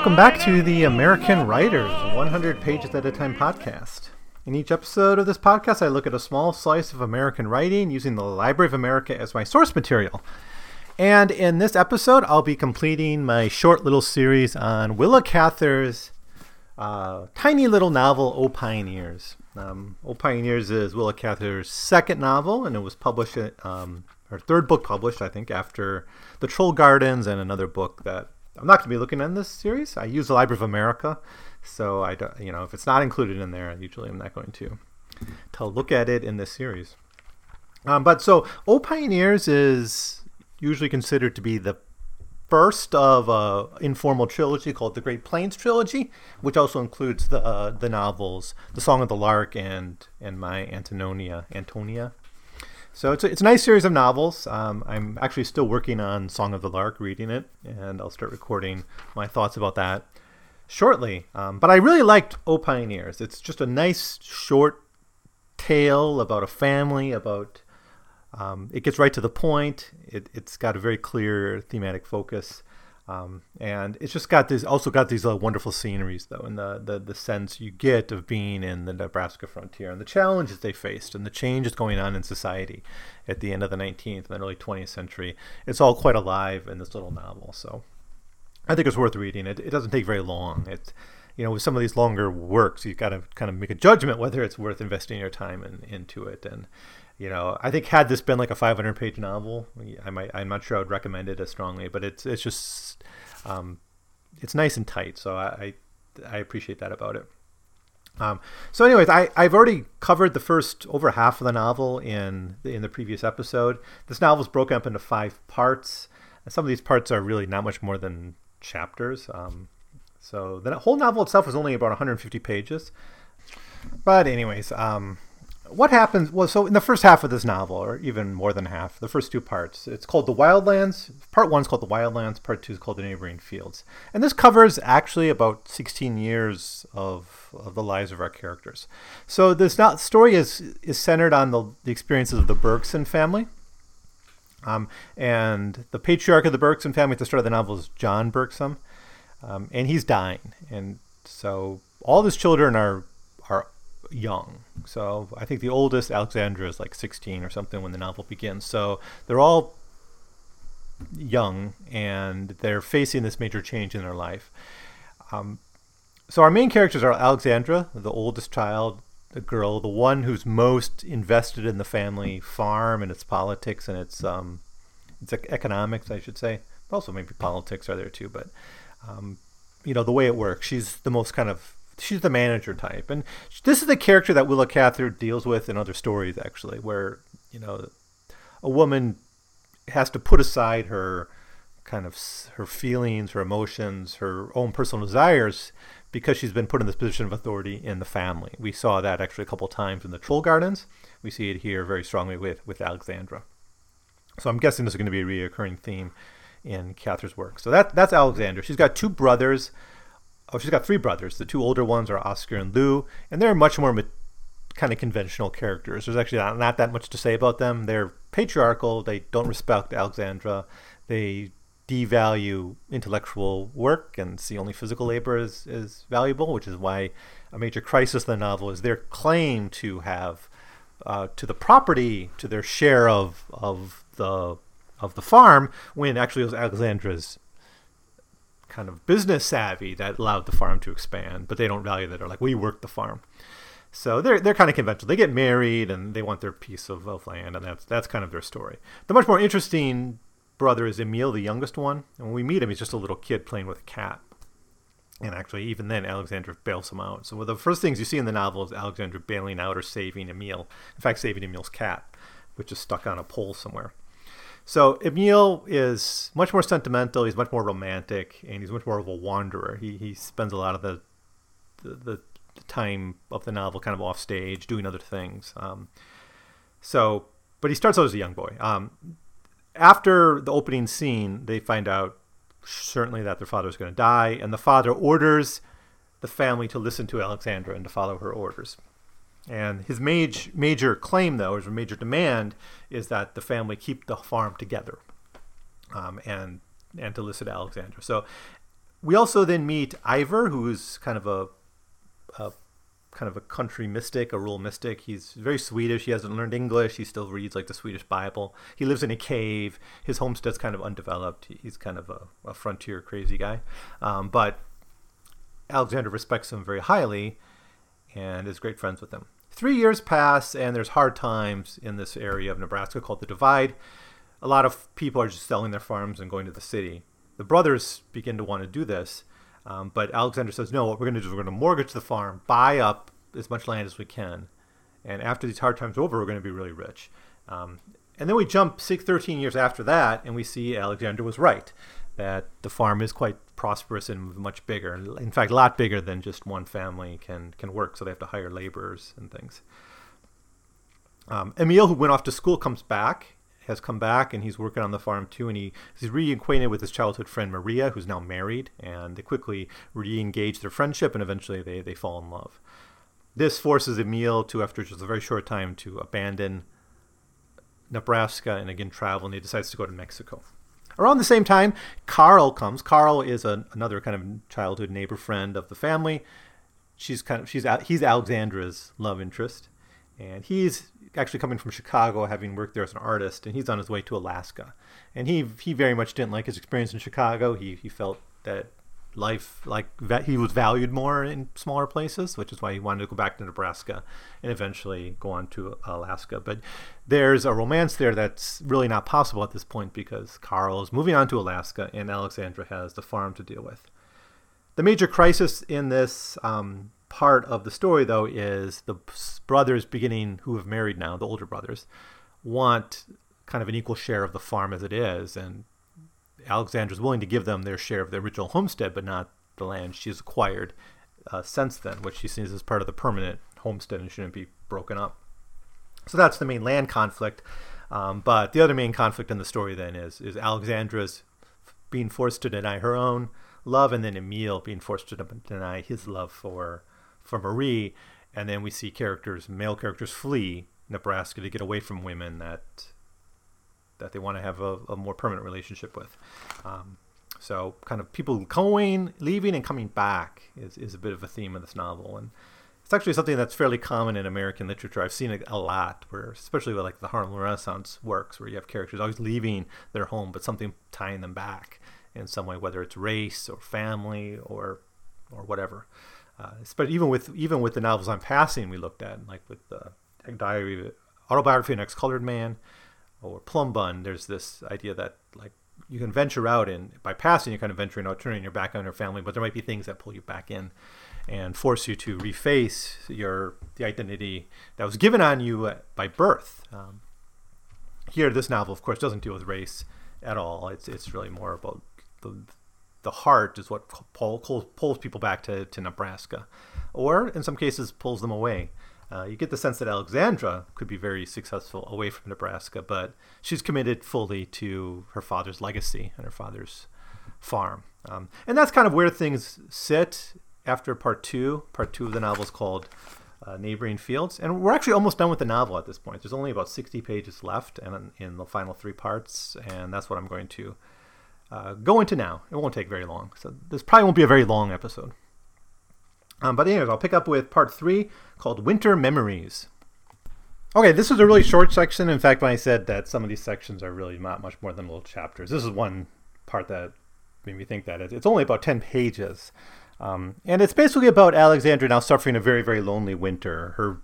Welcome back to the American Writers 100 Pages at a Time podcast. In each episode of this podcast, I look at a small slice of American writing using the Library of America as my source material. And in this episode, I'll be completing my short little series on Willa Cather's uh, tiny little novel, O Pioneers. Um, o Pioneers is Willa Cather's second novel, and it was published, um, her third book published, I think, after The Troll Gardens and another book that I'm not going to be looking at this series. I use the Library of America, so I don't, you know, if it's not included in there, usually I'm not going to to look at it in this series. Um, but so, O Pioneers is usually considered to be the first of a informal trilogy called the Great Plains trilogy, which also includes the uh, the novels The Song of the Lark and and My Antonia Antonia. So it's a, it's a nice series of novels. Um, I'm actually still working on Song of the Lark, reading it, and I'll start recording my thoughts about that shortly. Um, but I really liked O Pioneers. It's just a nice short tale about a family, about um, it gets right to the point. It, has got a very clear thematic focus. Um, and it's just got this, also got these uh, wonderful sceneries, though, and the, the, the sense you get of being in the Nebraska frontier and the challenges they faced and the changes going on in society at the end of the 19th and early 20th century. It's all quite alive in this little novel. So I think it's worth reading. It, it doesn't take very long. It's, you know, with some of these longer works, you've got to kind of make a judgment whether it's worth investing your time in, into it. And you know, I think had this been like a 500 page novel, I might, I'm not sure I would recommend it as strongly, but it's, it's just, um, it's nice and tight. So I, I, I appreciate that about it. Um, so anyways, I, I've already covered the first over half of the novel in, in the previous episode. This novel is broken up into five parts. Some of these parts are really not much more than chapters. Um, so the whole novel itself was only about 150 pages. But anyways, um, what happens well so in the first half of this novel or even more than half the first two parts it's called the wildlands. Part one is called the wildlands part two is called the neighboring fields. And this covers actually about 16 years of, of the lives of our characters. So this not, story is is centered on the, the experiences of the bergson family. Um, and the patriarch of the bergson family at the start of the novel is john bergson um, and he's dying and so all of his children are are young. So I think the oldest, Alexandra, is like 16 or something when the novel begins. So they're all young and they're facing this major change in their life. Um, so our main characters are Alexandra, the oldest child, the girl, the one who's most invested in the family farm and its politics and its um, its economics, I should say. Also, maybe politics are there too, but um, you know the way it works. She's the most kind of she's the manager type, and this is the character that Willa Cather deals with in other stories, actually, where you know a woman has to put aside her kind of her feelings, her emotions, her own personal desires because she's been put in this position of authority in the family. We saw that actually a couple times in the Troll Gardens. We see it here very strongly with with Alexandra. So I'm guessing this is going to be a reoccurring theme in Cather's work. So that that's Alexandra. She's got two brothers oh, she's got three brothers. The two older ones are Oscar and Lou, and they're much more kind of conventional characters. There's actually not, not that much to say about them. They're patriarchal. They don't respect Alexandra. They devalue intellectual work and see only physical labor as, as valuable, which is why a major crisis in the novel is their claim to have uh, to the property, to their share of of the of the farm, when actually it was Alexandra's kind of business savvy that allowed the farm to expand, but they don't value that. They're like, we work the farm. So they're they're kind of conventional. They get married and they want their piece of, of land, and that's that's kind of their story. The much more interesting brother is Emil, the youngest one. And when we meet him, he's just a little kid playing with a cat. And actually, even then, Alexandra bails him out. So one of the first things you see in the novel is Alexandra bailing out or saving Emil. In fact, saving Emil's cat, which is stuck on a pole somewhere. So Emil is much more sentimental. He's much more romantic, and he's much more of a wanderer. He he spends a lot of the the, the time of the novel kind of off stage doing other things. Um, so, but he starts out as a young boy. Um, after the opening scene, they find out certainly that their father is going to die, and the father orders the family to listen to Alexandra and to follow her orders. And his major major claim, though, his major demand, is that the family keep the farm together, um, and and to to Alexandra. So we also then meet Ivar, who's kind of a, a kind of a country mystic, a rural mystic. He's very Swedish. He hasn't learned English. He still reads like the Swedish Bible. He lives in a cave. His homestead's kind of undeveloped. He's kind of a, a frontier crazy guy. Um, but Alexandra respects him very highly and is great friends with him. Three years pass, and there's hard times in this area of Nebraska called the Divide. A lot of people are just selling their farms and going to the city. The brothers begin to want to do this, um, but Alexandra says, no, what we're going to do is we're going to mortgage the farm, buy up as much land as we can. And after these hard times over, we're going to be really rich. Um, and then we jump six, 13 years after that, and we see Alexandra was right, that the farm is quite prosperous and much bigger. In fact, a lot bigger than just one family can, can work, so they have to hire laborers and things. Um, Emil, who went off to school, comes back has come back and he's working on the farm too. And he, he's reacquainted with his childhood friend Maria, who's now married, and they quickly re-engage their friendship and eventually they, they fall in love. This forces Emil to, after just a very short time, to abandon Nebraska and again travel, and he decides to go to Mexico. Around the same time, Carl comes. Carl is a, another kind of childhood neighbor friend of the family. She's kind of she's he's Alexandra's love interest, and he's actually coming from Chicago, having worked there as an artist, and he's on his way to Alaska. And he he very much didn't like his experience in Chicago. He he felt that life like he was valued more in smaller places, which is why he wanted to go back to Nebraska and eventually go on to Alaska. But there's a romance there that's really not possible at this point because Carl is moving on to Alaska and Alexandra has the farm to deal with. The major crisis in this um, part of the story, though, is the brothers beginning, who have married now, the older brothers, want kind of an equal share of the farm as it is. And Alexandra's willing to give them their share of the original homestead, but not the land she's acquired uh, since then, which she sees as part of the permanent homestead and shouldn't be broken up. So that's the main land conflict. Um, but the other main conflict in the story then is is Alexandra's being forced to deny her own love, and then Emil being forced to deny his love for for Marie, and then we see characters, male characters, flee Nebraska to get away from women that that they want to have a, a more permanent relationship with. Um, so, kind of people going, leaving, and coming back is, is a bit of a theme of this novel, and it's actually something that's fairly common in American literature. I've seen it a lot, where especially with like the Harlem Renaissance works, where you have characters always leaving their home, but something tying them back in some way, whether it's race or family or or whatever. Uh, but even with even with the novels I'm passing, we looked at like with the diary, autobiography of an ex-colored man, or Plum Bun. There's this idea that like you can venture out and by passing you're kind of venturing out, turning your back on your family, but there might be things that pull you back in and force you to reface your the identity that was given on you by birth. Um, here, this novel, of course, doesn't deal with race at all. It's it's really more about the the heart is what pull, pulls people back to, to Nebraska, or in some cases pulls them away. Uh, you get the sense that Alexandra could be very successful away from Nebraska, but she's committed fully to her father's legacy and her father's farm. Um, and that's kind of where things sit after part two. Part two of the novel is called uh, Neighboring Fields. And we're actually almost done with the novel at this point. There's only about 60 pages left and in the final three parts, and that's what I'm going to uh, go into now. It won't take very long. So this probably won't be a very long episode. Um, but anyways, I'll pick up with part three called Winter Memories. Okay, this is a really short section. In fact, when I said that some of these sections are really not much more than little chapters, this is one part that made me think that it's only about 10 pages. Um, and it's basically about Alexandra now suffering a very, very lonely winter. Her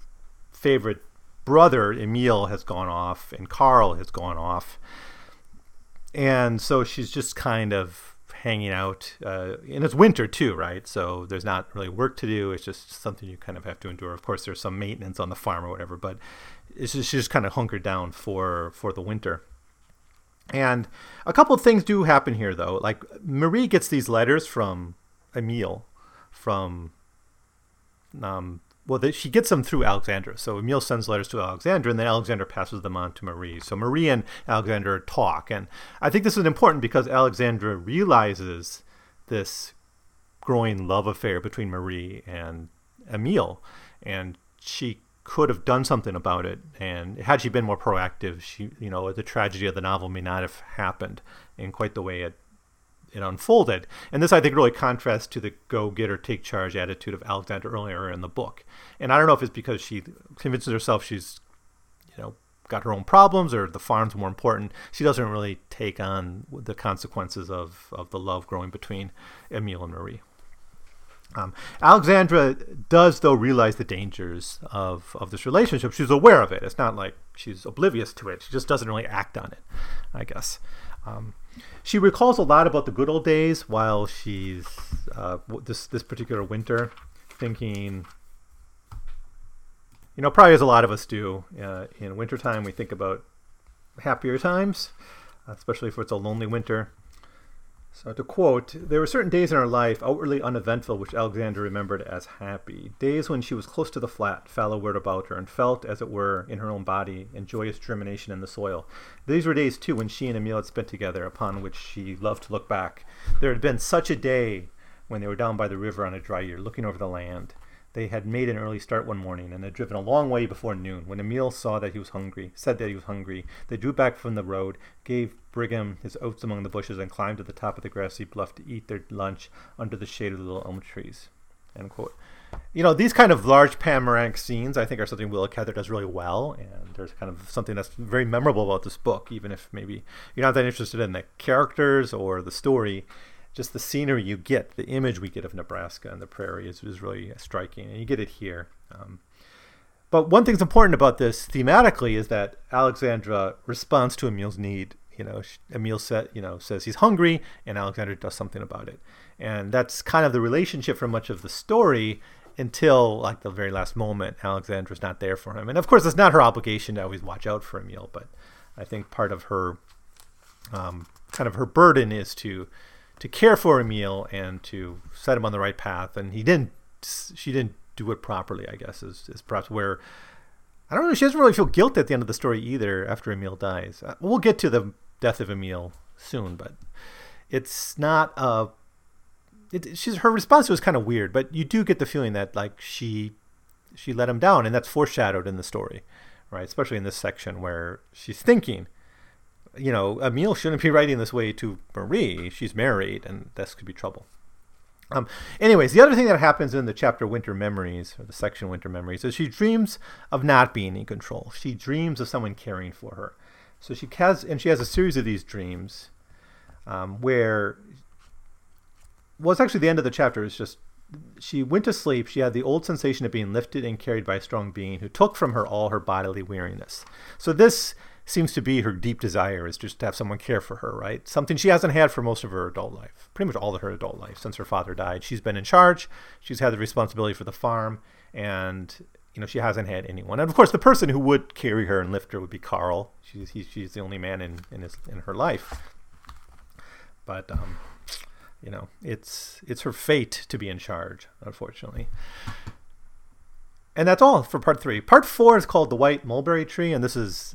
favorite brother, Emil, has gone off, and Carl has gone off and so she's just kind of hanging out uh, and it's winter too right? So there's not really work to do. It's just something you kind of have to endure. Of course there's some maintenance on the farm or whatever but it's just, she's just kind of hunkered down for for the winter. And a couple of things do happen here though. Like marie gets these letters from emil from um, well, she gets them through Alexandra. So Emil sends letters to Alexandra, and then Alexandra passes them on to Marie. So Marie and Alexandra talk, and I think this is important because Alexandra realizes this growing love affair between Marie and Emil, and she could have done something about it. And had she been more proactive, she, you know, the tragedy of the novel may not have happened in quite the way it it unfolded. And this, I think, really contrasts to the go get or take charge attitude of Alexandra earlier in the book. And I don't know if it's because she convinces herself she's, you know, got her own problems or the farm's more important. She doesn't really take on the consequences of, of the love growing between Emil and Marie. Um, Alexandra does, though, realize the dangers of, of this relationship. She's aware of it. It's not like she's oblivious to it. She just doesn't really act on it, I guess. Um, she recalls a lot about the good old days while she's uh, this this particular winter, thinking. You know, probably as a lot of us do uh, in wintertime, we think about happier times, especially if it's a lonely winter. So, to quote, there were certain days in her life, outwardly uneventful, which Alexandra remembered as happy. Days when she was close to the flat, fallow world about her, and felt, as it were, in her own body, in joyous germination in the soil. These were days, too, when she and Emil had spent together, upon which she loved to look back. There had been such a day when they were down by the river on a dry year, looking over the land. They had made an early start one morning and had driven a long way before noon. When Emil saw that he was hungry, said that he was hungry, they drew back from the road, gave Brigham his oats among the bushes, and climbed to the top of the grassy bluff to eat their lunch under the shade of the little elm trees. End quote. You know, these kind of large panoramic scenes, I think, are something Willa Cather does really well, and there's kind of something that's very memorable about this book, even if maybe you're not that interested in the characters or the story just the scenery you get, the image we get of Nebraska and the prairie is, is really striking, and you get it here. Um, but one thing that's important about this thematically is that Alexandra responds to Emil's need. You know, Emil said, you know, says he's hungry, and Alexandra does something about it, and that's kind of the relationship for much of the story until like the very last moment. Alexandra's not there for him, and of course, it's not her obligation to always watch out for Emil, but I think part of her, um, kind of her burden is to to care for Emil and to set him on the right path. And he didn't. She didn't do it properly. I guess is is perhaps where. I don't know. She doesn't really feel guilt at the end of the story either. After Emil dies, uh, we'll get to the death of Emil soon, but it's not a. It, she's her response was kind of weird, but you do get the feeling that like she she let him down, and that's foreshadowed in the story, right? Especially in this section where she's thinking, you know, Emil shouldn't be writing this way to Marie. She's married, and this could be trouble. Um, anyways, the other thing that happens in the chapter Winter Memories, or the section Winter Memories, is she dreams of not being in control. She dreams of someone caring for her. So she has, and she has a series of these dreams um, where, well, it's actually the end of the chapter is just she went to sleep. She had the old sensation of being lifted and carried by a strong being who took from her all her bodily weariness. So this seems to be her deep desire is just to have someone care for her, right? Something she hasn't had for most of her adult life, pretty much all of her adult life since her father died. She's been in charge, she's had the responsibility for the farm, and you know she hasn't had anyone. And of course, the person who would carry her and lift her would be Carl. She's he, she's the only man in in his in her life. But um, you know, it's it's her fate to be in charge, unfortunately. And that's all for part three. Part four is called the White Mulberry Tree, and this is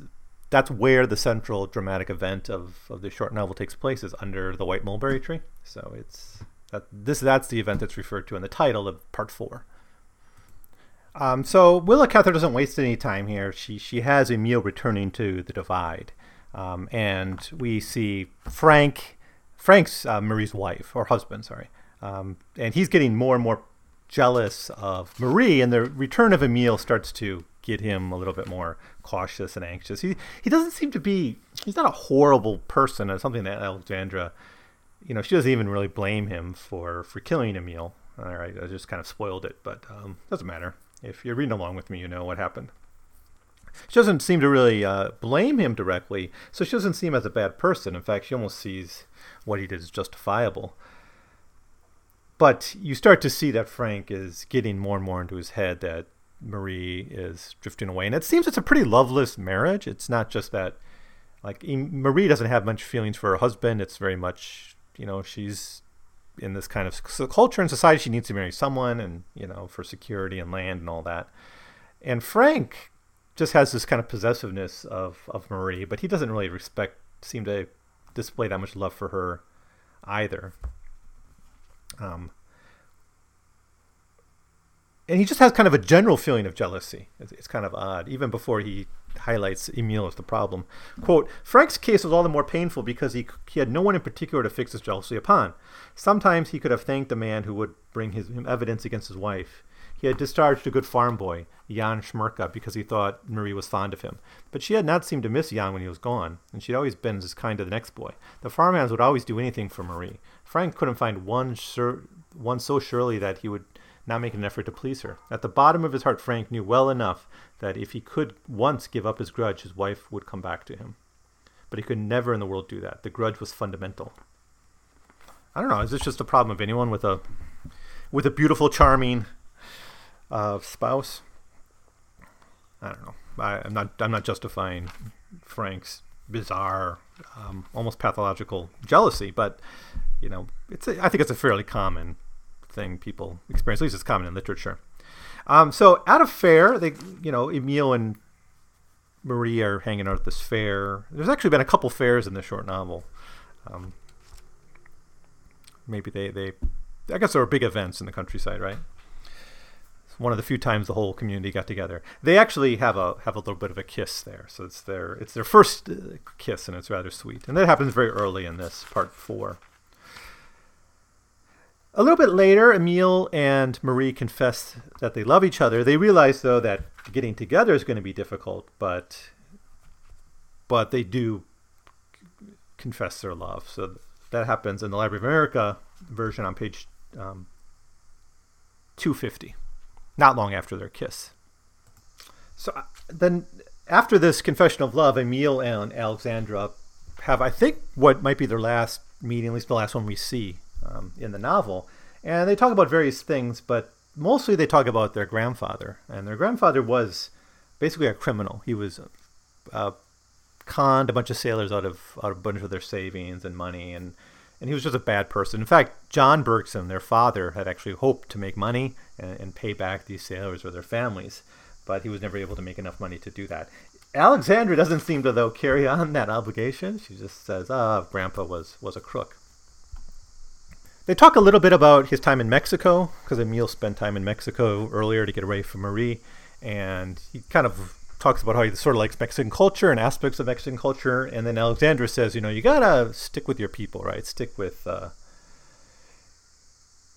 that's where the central dramatic event of, of the short novel takes place is under the white mulberry tree. So it's that this that's the event that's referred to in the title of part four. Um, so Willa Cather doesn't waste any time here. She she has Emil returning to the divide, um, and we see Frank, Frank's uh, Marie's wife or husband, sorry, um, and he's getting more and more jealous of Marie, and the return of Emil starts to get him a little bit more cautious and anxious. He he doesn't seem to be he's not a horrible person. It's something that Alexandra, you know, she doesn't even really blame him for for killing Emil. All right, I just kind of spoiled it, but um, doesn't matter. If you're reading along with me, you know what happened. She doesn't seem to really uh, blame him directly, so she doesn't seem as a bad person. In fact, she almost sees what he did as justifiable. But you start to see that Frank is getting more and more into his head that Marie is drifting away, and it seems it's a pretty loveless marriage. It's not just that, like Marie doesn't have much feelings for her husband. It's very much, you know, she's in this kind of culture and society. She needs to marry someone, and you know, for security and land and all that. And Frank just has this kind of possessiveness of of Marie, but he doesn't really respect, seem to display that much love for her either. Um, and he just has kind of a general feeling of jealousy. It's, it's kind of odd, even before he highlights Emil as the problem. Quote, Frank's case was all the more painful because he, he had no one in particular to fix his jealousy upon. Sometimes he could have thanked the man who would bring his, him evidence against his wife. He had discharged a good farm boy, Jan Smirka, because he thought Marie was fond of him. But she had not seemed to miss Jan when he was gone, and she had always been as kind to the next boy. The farmhands would always do anything for Marie. Frank couldn't find one, one so surely that he would not making an effort to please her. At the bottom of his heart, Frank knew well enough that if he could once give up his grudge, his wife would come back to him. But he could never in the world do that. The grudge was fundamental. I don't know. Is this just a problem of anyone with a with a beautiful, charming uh, spouse? I don't know. I, am not. I'm not justifying Frank's bizarre, um, almost pathological jealousy, but you know, it's. A, I think it's a fairly common thing people experience. At least it's common in literature. Um, so at a fair, they, you know, Emil and Marie are hanging out at this fair. There's actually been a couple fairs in this short novel. Um, maybe they, they, I guess there were big events in the countryside, right? It's one of the few times the whole community got together. They actually have a have a little bit of a kiss there, so it's their it's their first uh, kiss, and it's rather sweet. And that happens very early in this part four. A little bit later, Emil and Marie confess that they love each other. They realize, though, that getting together is going to be difficult, but but they do confess their love. So that happens in the Library of America version on page um, 250, not long after their kiss. So uh, then, after this confession of love, Emil and Alexandra have, I think, what might be their last meeting, at least the last one we see um, in the novel. And they talk about various things, but mostly they talk about their grandfather. And their grandfather was basically a criminal. He was uh, conned a bunch of sailors out of, out of a bunch of their savings and money, and, and he was just a bad person. In fact, John Bergson, their father, had actually hoped to make money and, and pay back these sailors or their families, but he was never able to make enough money to do that. Alexandra doesn't seem to though carry on that obligation. She just says, "Ah, oh, Grandpa was was a crook." They talk a little bit about his time in Mexico because Emil spent time in Mexico earlier to get away from Marie, and he kind of talks about how he sort of likes Mexican culture and aspects of Mexican culture. And then Alexandra says, you know, you gotta stick with your people, right? Stick with uh,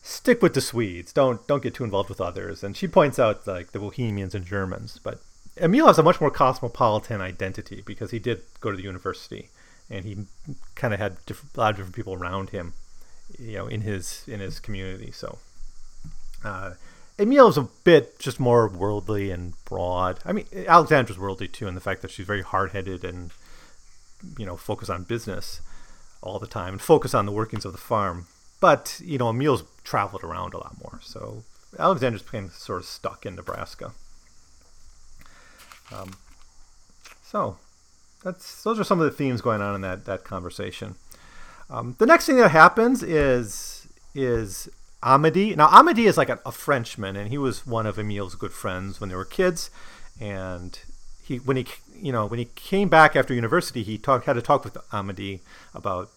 stick with the Swedes. Don't don't get too involved with others. And she points out like the Bohemians and Germans, but Emil has a much more cosmopolitan identity because he did go to the university and he kind of had a lot of different people around him you know in his in his community. So uh, Emil is a bit just more worldly and broad. I mean, Alexandra's worldly too, in the fact that she's very hard headed and you know focus on business all the time and focus on the workings of the farm. But you know, Emil's traveled around a lot more, so Alexandra's kind of sort of stuck in Nebraska. Um, so that's those are some of the themes going on in that that conversation. Um, the next thing that happens is is Amedee. Now Amedee is like a, a, Frenchman, and he was one of Emil's good friends when they were kids. And he when he you know when he came back after university, he talk, had to talk with Amedee about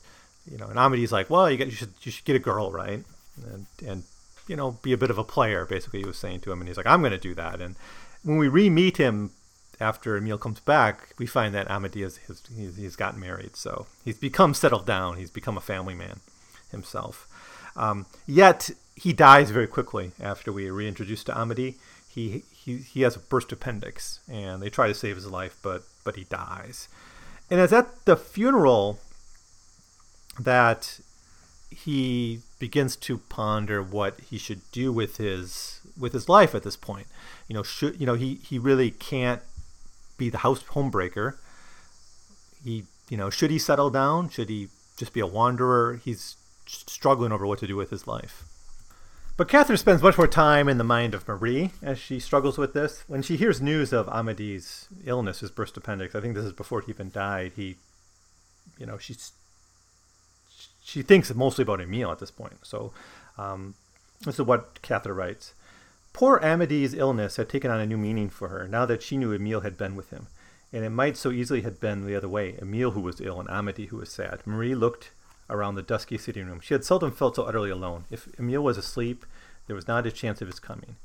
you know, and Amedee's like, well, you, you should you should get a girl, right? And and you know, be a bit of a player. Basically, he was saying to him, and he's like, I'm going to do that. And when we re-meet him after Emil comes back, we find that Amadeus has he's, he's gotten married, so he's become settled down. He's become a family man himself. Um, yet he dies very quickly after we reintroduce to Amedee. He, he he has a burst appendix, and they try to save his life, but but he dies. And it's at the funeral that he begins to ponder what he should do with his with his life at this point. You know, should you know he he really can't be the house homebreaker. He, you know, should he settle down? Should he just be a wanderer? He's struggling over what to do with his life. But Cather spends much more time in the mind of Marie as she struggles with this. When she hears news of Amedee's illness, his burst appendix, I think this is before he even died. He, you know, she's she thinks mostly about Emil at this point. So, um, this is what Cather writes. Poor Amedee's illness had taken on a new meaning for her now that she knew Emil had been with him. And it might so easily have been the other way Emil who was ill and Amedee who was sad. Marie looked around the dusky sitting room. She had seldom felt so utterly alone. If Emil was asleep, there was not a chance of his coming.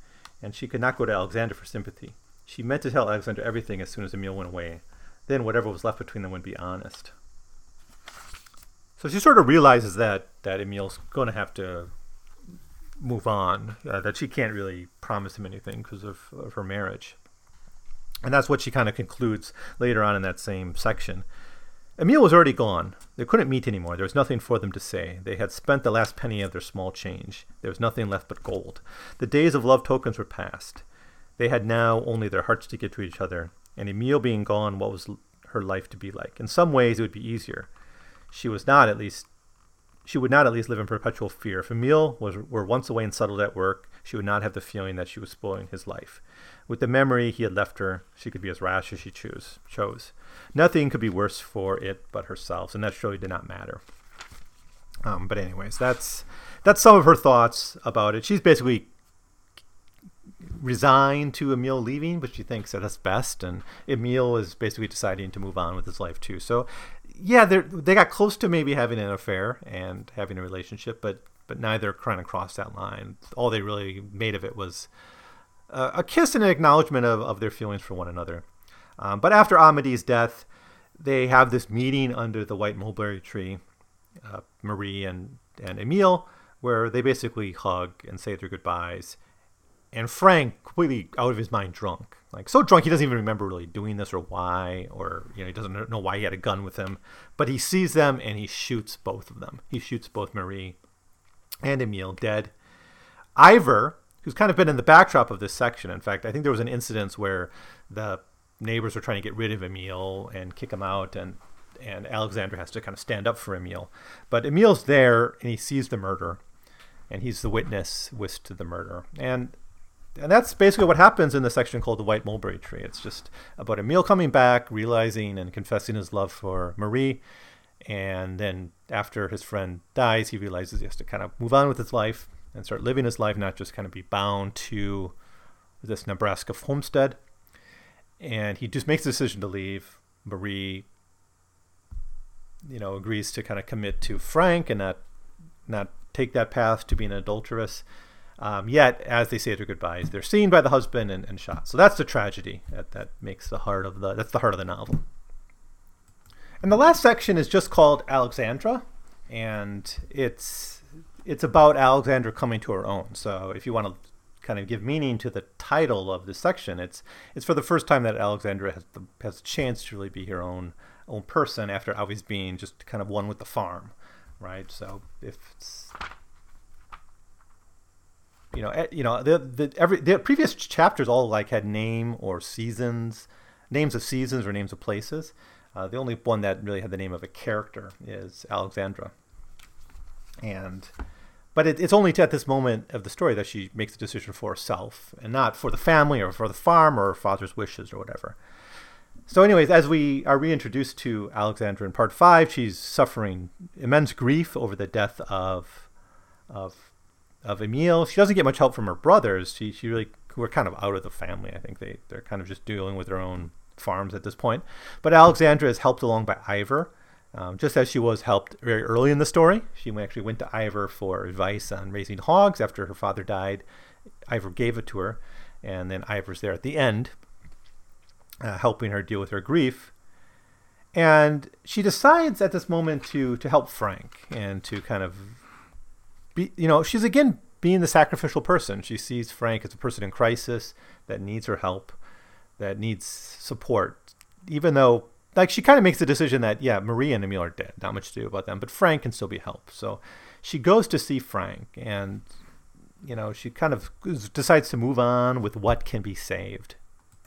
and she could not go to Alexandra for sympathy. She meant to tell Alexandra everything as soon as Emil went away. Then whatever was left between them would be honest. So she sort of realizes that that Emil's going to have to move on, uh, that she can't really promise him anything because of, of her marriage. And that's what she kind of concludes later on in that same section. Emil was already gone. They couldn't meet anymore. There was nothing for them to say. They had spent the last penny of their small change. There was nothing left but gold. The days of love tokens were past. They had now only their hearts to give to each other. And Emil being gone, what was her life to be like? In some ways, it would be easier. She was not, at least, she would not at least live in perpetual fear. If Emil was, were once away and settled at work, she would not have the feeling that she was spoiling his life. With the memory he had left her, she could be as rash as she choose, chose. Nothing could be worse for it but herself, and that surely did not matter. Um, but anyways, that's that's some of her thoughts about it. She's basically resigned to Emil leaving, but she thinks that that's best, and Emil is basically deciding to move on with his life too. So, yeah, they they got close to maybe having an affair and having a relationship, but but neither kind of crossed that line. All they really made of it was uh, a kiss and an acknowledgement of, of their feelings for one another. Um, but after Amedee's death, they have this meeting under the white mulberry tree, uh, Marie and, and Emil, where they basically hug and say their goodbyes. And Frank, completely out of his mind, drunk. Like, so drunk he doesn't even remember really doing this or why, or, you know, he doesn't know why he had a gun with him. But he sees them and he shoots both of them. He shoots both Marie and Emil dead. Ivar, who's kind of been in the backdrop of this section. In fact, I think there was an incident where the neighbors were trying to get rid of Emil and kick him out, and and Alexandra has to kind of stand up for Emil. But Emil's there, and he sees the murder, and he's the witness with to the murder, and and that's basically what happens in the section called the White Mulberry Tree. It's just about Emil coming back, realizing and confessing his love for Marie, and then after his friend dies, he realizes he has to kind of move on with his life and start living his life, not just kind of be bound to this Nebraska homestead and he just makes the decision to leave. Marie, you know, agrees to kind of commit to Frank and not not take that path to being an adulteress. Um, yet, as they say their goodbyes, they're seen by the husband and, and shot. So that's the tragedy that, that makes the heart of the that's the heart of the novel. And the last section is just called Alexandra, and it's it's about Alexandra coming to her own. So if you want to kind of give meaning to the title of this section. It's it's for the first time that Alexandra has the has a chance to really be her own own person after always being just kind of one with the farm, right? So if it's you know, eh, you know, the the every the previous chapters all like had name or seasons, names of seasons or names of places. Uh, the only one that really had the name of a character is Alexandra, and but it, it's only at this moment of the story that she makes the decision for herself and not for the family or for the farm or her father's wishes or whatever. So, anyways, as we are reintroduced to Alexandra in part five, she's suffering immense grief over the death of of of Emil. She doesn't get much help from her brothers. She she really who are kind of out of the family. I think they they're kind of just dealing with their own farms at this point. But Alexandra is helped along by Ivar, um, just as she was helped very early in the story, she actually went to Ivar for advice on raising hogs after her father died. Ivar gave it to her, and then Ivar's there at the end, uh, helping her deal with her grief. And she decides at this moment to to help Frank and to kind of be, you know, she's again being the sacrificial person. She sees Frank as a person in crisis that needs her help, that needs support, even though like she kind of makes the decision that yeah, Marie and Emil are dead, not much to do about them, but Frank can still be helped. So she goes to see Frank, and you know she kind of decides to move on with what can be saved.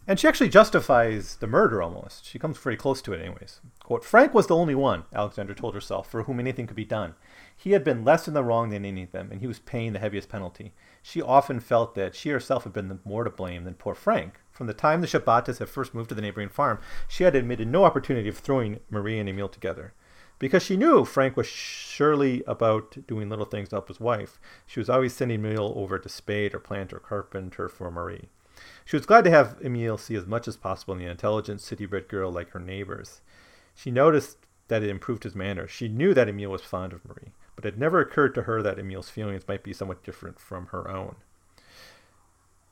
And she actually justifies the murder almost. She comes pretty close to it, anyways. Quote, Frank was the only one, Alexandra told herself, for whom anything could be done. He had been less in the wrong than any of them, and he was paying the heaviest penalty. She often felt that she herself had been more to blame than poor Frank, from the time the Shabatas had first moved to the neighboring farm, she had admitted no opportunity of throwing Marie and Emil together. Because she knew Frank was surely about doing little things to help his wife, she was always sending Emil over to spade or plant or carpenter for Marie. She was glad to have Emil see as much as possible in the intelligent, city-bred girl like her neighbors. She noticed that it improved his manners. She knew that Emil was fond of Marie, but it never occurred to her that Emil's feelings might be somewhat different from her own.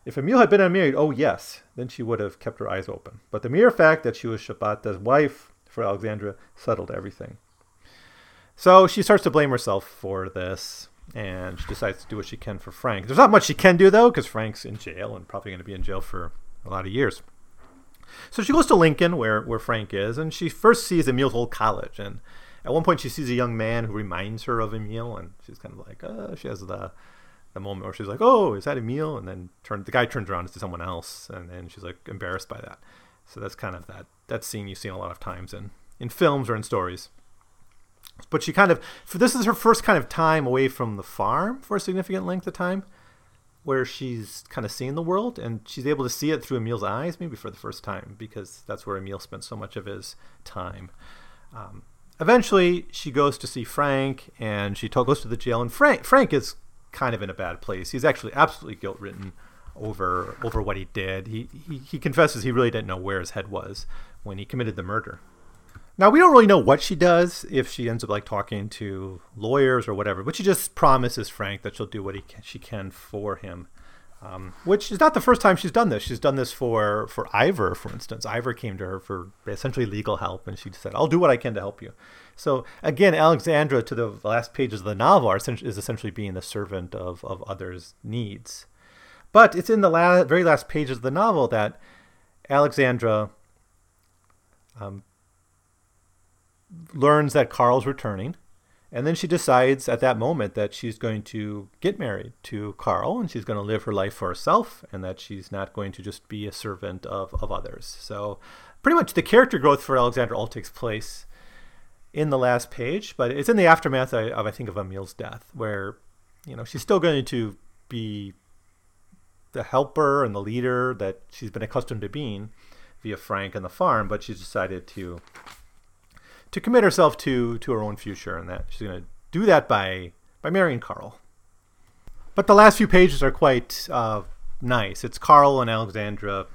If Emil had been unmarried, oh yes, then she would have kept her eyes open. But the mere fact that she was Shabata's wife for Alexandra settled everything. So she starts to blame herself for this, and she decides to do what she can for Frank. There's not much she can do though, because Frank's in jail and probably going to be in jail for a lot of years. So she goes to Lincoln, where where Frank is, and she first sees Emil's old college. And at one point, she sees a young man who reminds her of Emil, and she's kind of like, uh, she has the the moment where she's like, "Oh, is that Emil?" And then turn the guy turns around to someone else, and then she's like embarrassed by that. So that's kind of that that scene you've seen a lot of times in in films or in stories. But she kind of, for this is her first kind of time away from the farm for a significant length of time, where she's kind of seeing the world and she's able to see it through Emil's eyes, maybe for the first time, because that's where Emil spent so much of his time. Um, eventually, she goes to see Frank and she goes to the jail, and Frank Frank is kind of in a bad place. He's actually absolutely guilt ridden over over what he did. He, he he confesses he really didn't know where his head was when he committed the murder. Now we don't really know what she does if she ends up like talking to lawyers or whatever, but she just promises Frank that she'll do what he can, she can for him. Um, which is not the first time she's done this. She's done this for for Ivar, for instance. Ivar came to her for essentially legal help, and she said, "I'll do what I can to help you." So again, Alexandra, to the last pages of the novel, is essentially being the servant of of others' needs. But it's in the la- very last pages of the novel that Alexandra um, learns that Carl's returning. And then she decides at that moment that she's going to get married to Carl and she's going to live her life for herself and that she's not going to just be a servant of, of others. So, pretty much the character growth for Alexandra all takes place in the last page, but it's in the aftermath of, I think, of Emil's death, where, you know, she's still going to be the helper and the leader that she's been accustomed to being via Frank and the farm, but she's decided to to commit herself to to her own future, and that she's going to do that by by marrying Carl. But the last few pages are quite uh, nice. It's Carl and Alexandra,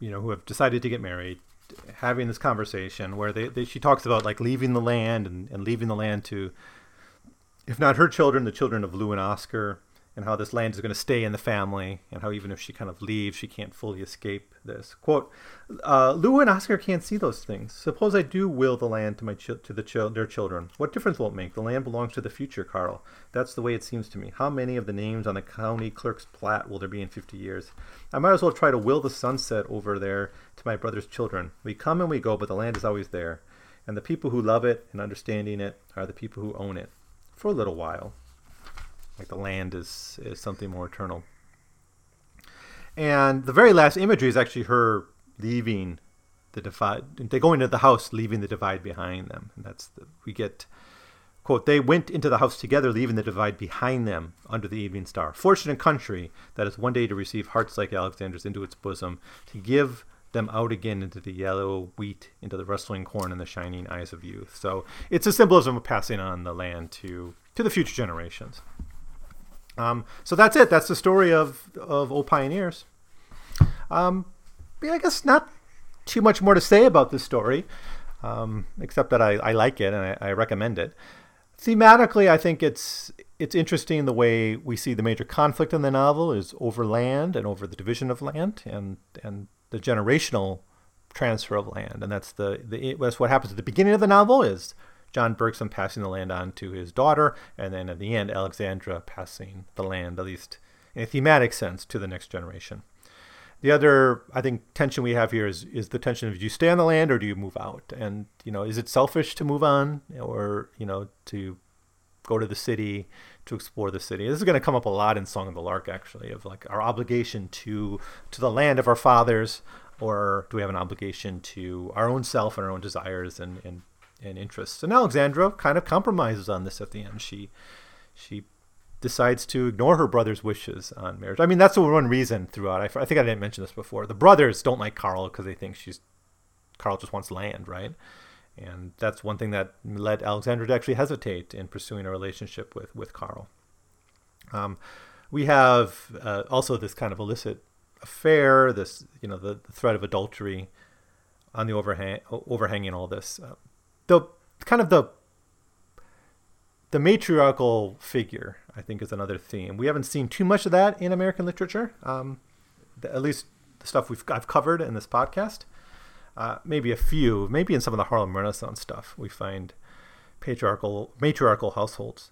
you know, who have decided to get married, having this conversation where they, they she talks about like leaving the land and, and leaving the land to, if not her children, the children of Lou and Oscar, and how this land is going to stay in the family, and how even if she kind of leaves, she can't fully escape this. Quote, uh, Lou and Oscar can't see those things. Suppose I do will the land to my ch- to the their children. What difference will it make? The land belongs to the future, Carl. That's the way it seems to me. How many of the names on the county clerk's plat will there be in 50 years? I might as well try to will the sunset over there to my brother's children. We come and we go, but the land is always there. And the people who love it and understanding it are the people who own it. For a little while like the land is is something more eternal. And the very last imagery is actually her leaving the divide. They go into the house, leaving the divide behind them. And that's the, we get quote. They went into the house together, leaving the divide behind them under the evening star. Fortunate country that is one day to receive hearts like Alexandra's into its bosom, to give them out again into the yellow wheat, into the rustling corn, and the shining eyes of youth. So it's a symbolism of passing on the land to to the future generations. Um, so that's it. That's the story of of old pioneers. Um, yeah, I guess not too much more to say about this story, um, except that I, I like it and I, I, recommend it. Thematically, I think it's it's interesting the way we see the major conflict in the novel is over land and over the division of land and and the generational transfer of land, and that's the, the that's what happens at the beginning of the novel is John Bergson passing the land on to his daughter, and then at the end, Alexandra passing the land, at least in a thematic sense, to the next generation. The other, I think, tension we have here is is the tension of do you stay on the land or do you move out? And you know, is it selfish to move on or you know to go to the city to explore the city? This is going to come up a lot in Song of the Lark, actually, of like our obligation to to the land of our fathers, or do we have an obligation to our own self and our own desires and, and and interests. And Alexandra kind of compromises on this at the end. She she decides to ignore her brother's wishes on marriage. I mean, that's the one reason throughout. I, I think I didn't mention this before. The brothers don't like Carl because they think she's Carl just wants land, right? And that's one thing that led Alexandra to actually hesitate in pursuing a relationship with with Carl. Um, we have uh, also this kind of illicit affair, this you know the, the threat of adultery on the overhang overhanging all this. Uh, the kind of the the matriarchal figure, I think, is another theme. We haven't seen too much of that in American literature, um, at least the stuff we've I've covered in this podcast. Uh, maybe a few, maybe in some of the Harlem Renaissance stuff, we find patriarchal matriarchal households.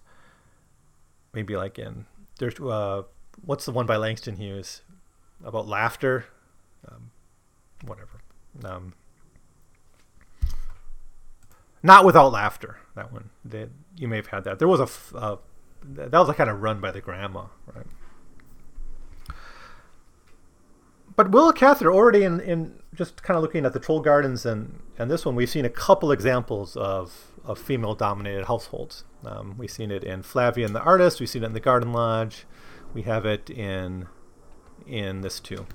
Maybe like in there's uh, what's the one by Langston Hughes about laughter, um, whatever. Um, not without laughter. That one. They, you may have had that. There was a uh, that was a kind of run by the grandma, right? But Willa Cather already in, in just kind of looking at the Troll Gardens and, and this one, we've seen a couple examples of, of female dominated households. Um, we've seen it in Flavia and the Artist, we've seen it in the Garden Lodge, we have it in in this too.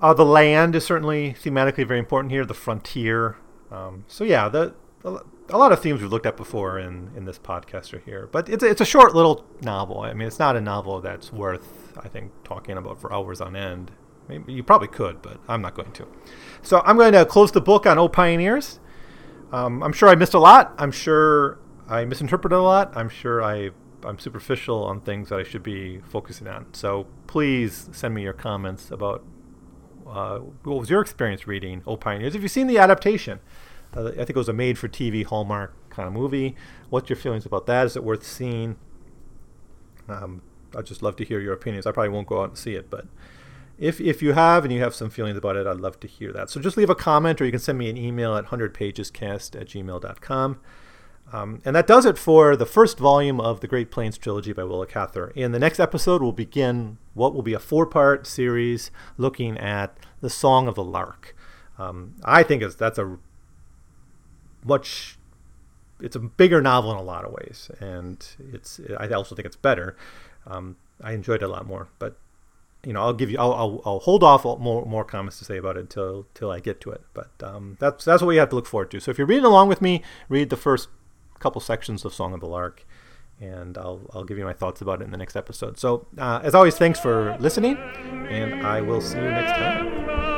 Uh, the land is certainly thematically very important here, the frontier. Um, so yeah, the, a lot of themes we've looked at before in, in this podcast are here. But it's, it's a short little novel. I mean, it's not a novel that's worth, I think, talking about for hours on end. Maybe you probably could, but I'm not going to. So I'm going to close the book on O Pioneers. Um, I'm sure I missed a lot. I'm sure I misinterpreted a lot. I'm sure I I'm superficial on things that I should be focusing on. So please send me your comments about uh, what was your experience reading O Pioneers. Have you've seen the adaptation, uh, I think it was a made-for-TV Hallmark kind of movie. What's your feelings about that? Is it worth seeing? Um, I'd just love to hear your opinions. I probably won't go out and see it, but if if you have and you have some feelings about it, I'd love to hear that. So just leave a comment or you can send me an email at 100pagescast at gmail.com. Um, and that does it for the first volume of the Great Plains trilogy by Willa Cather. In the next episode, we'll begin what will be a four part series looking at the Song of the Lark. Um, I think it's, that's a much it's a bigger novel in a lot of ways, and it's I also think it's better. Um, I enjoyed it a lot more, but you know I'll give you I'll, I'll, I'll hold off more more comments to say about it until till I get to it. But um, that's that's what you have to look forward to. So if you're reading along with me, read the first couple sections of Song of the Lark, and I'll I'll give you my thoughts about it in the next episode. So uh, as always, thanks for listening, and I will see you next time.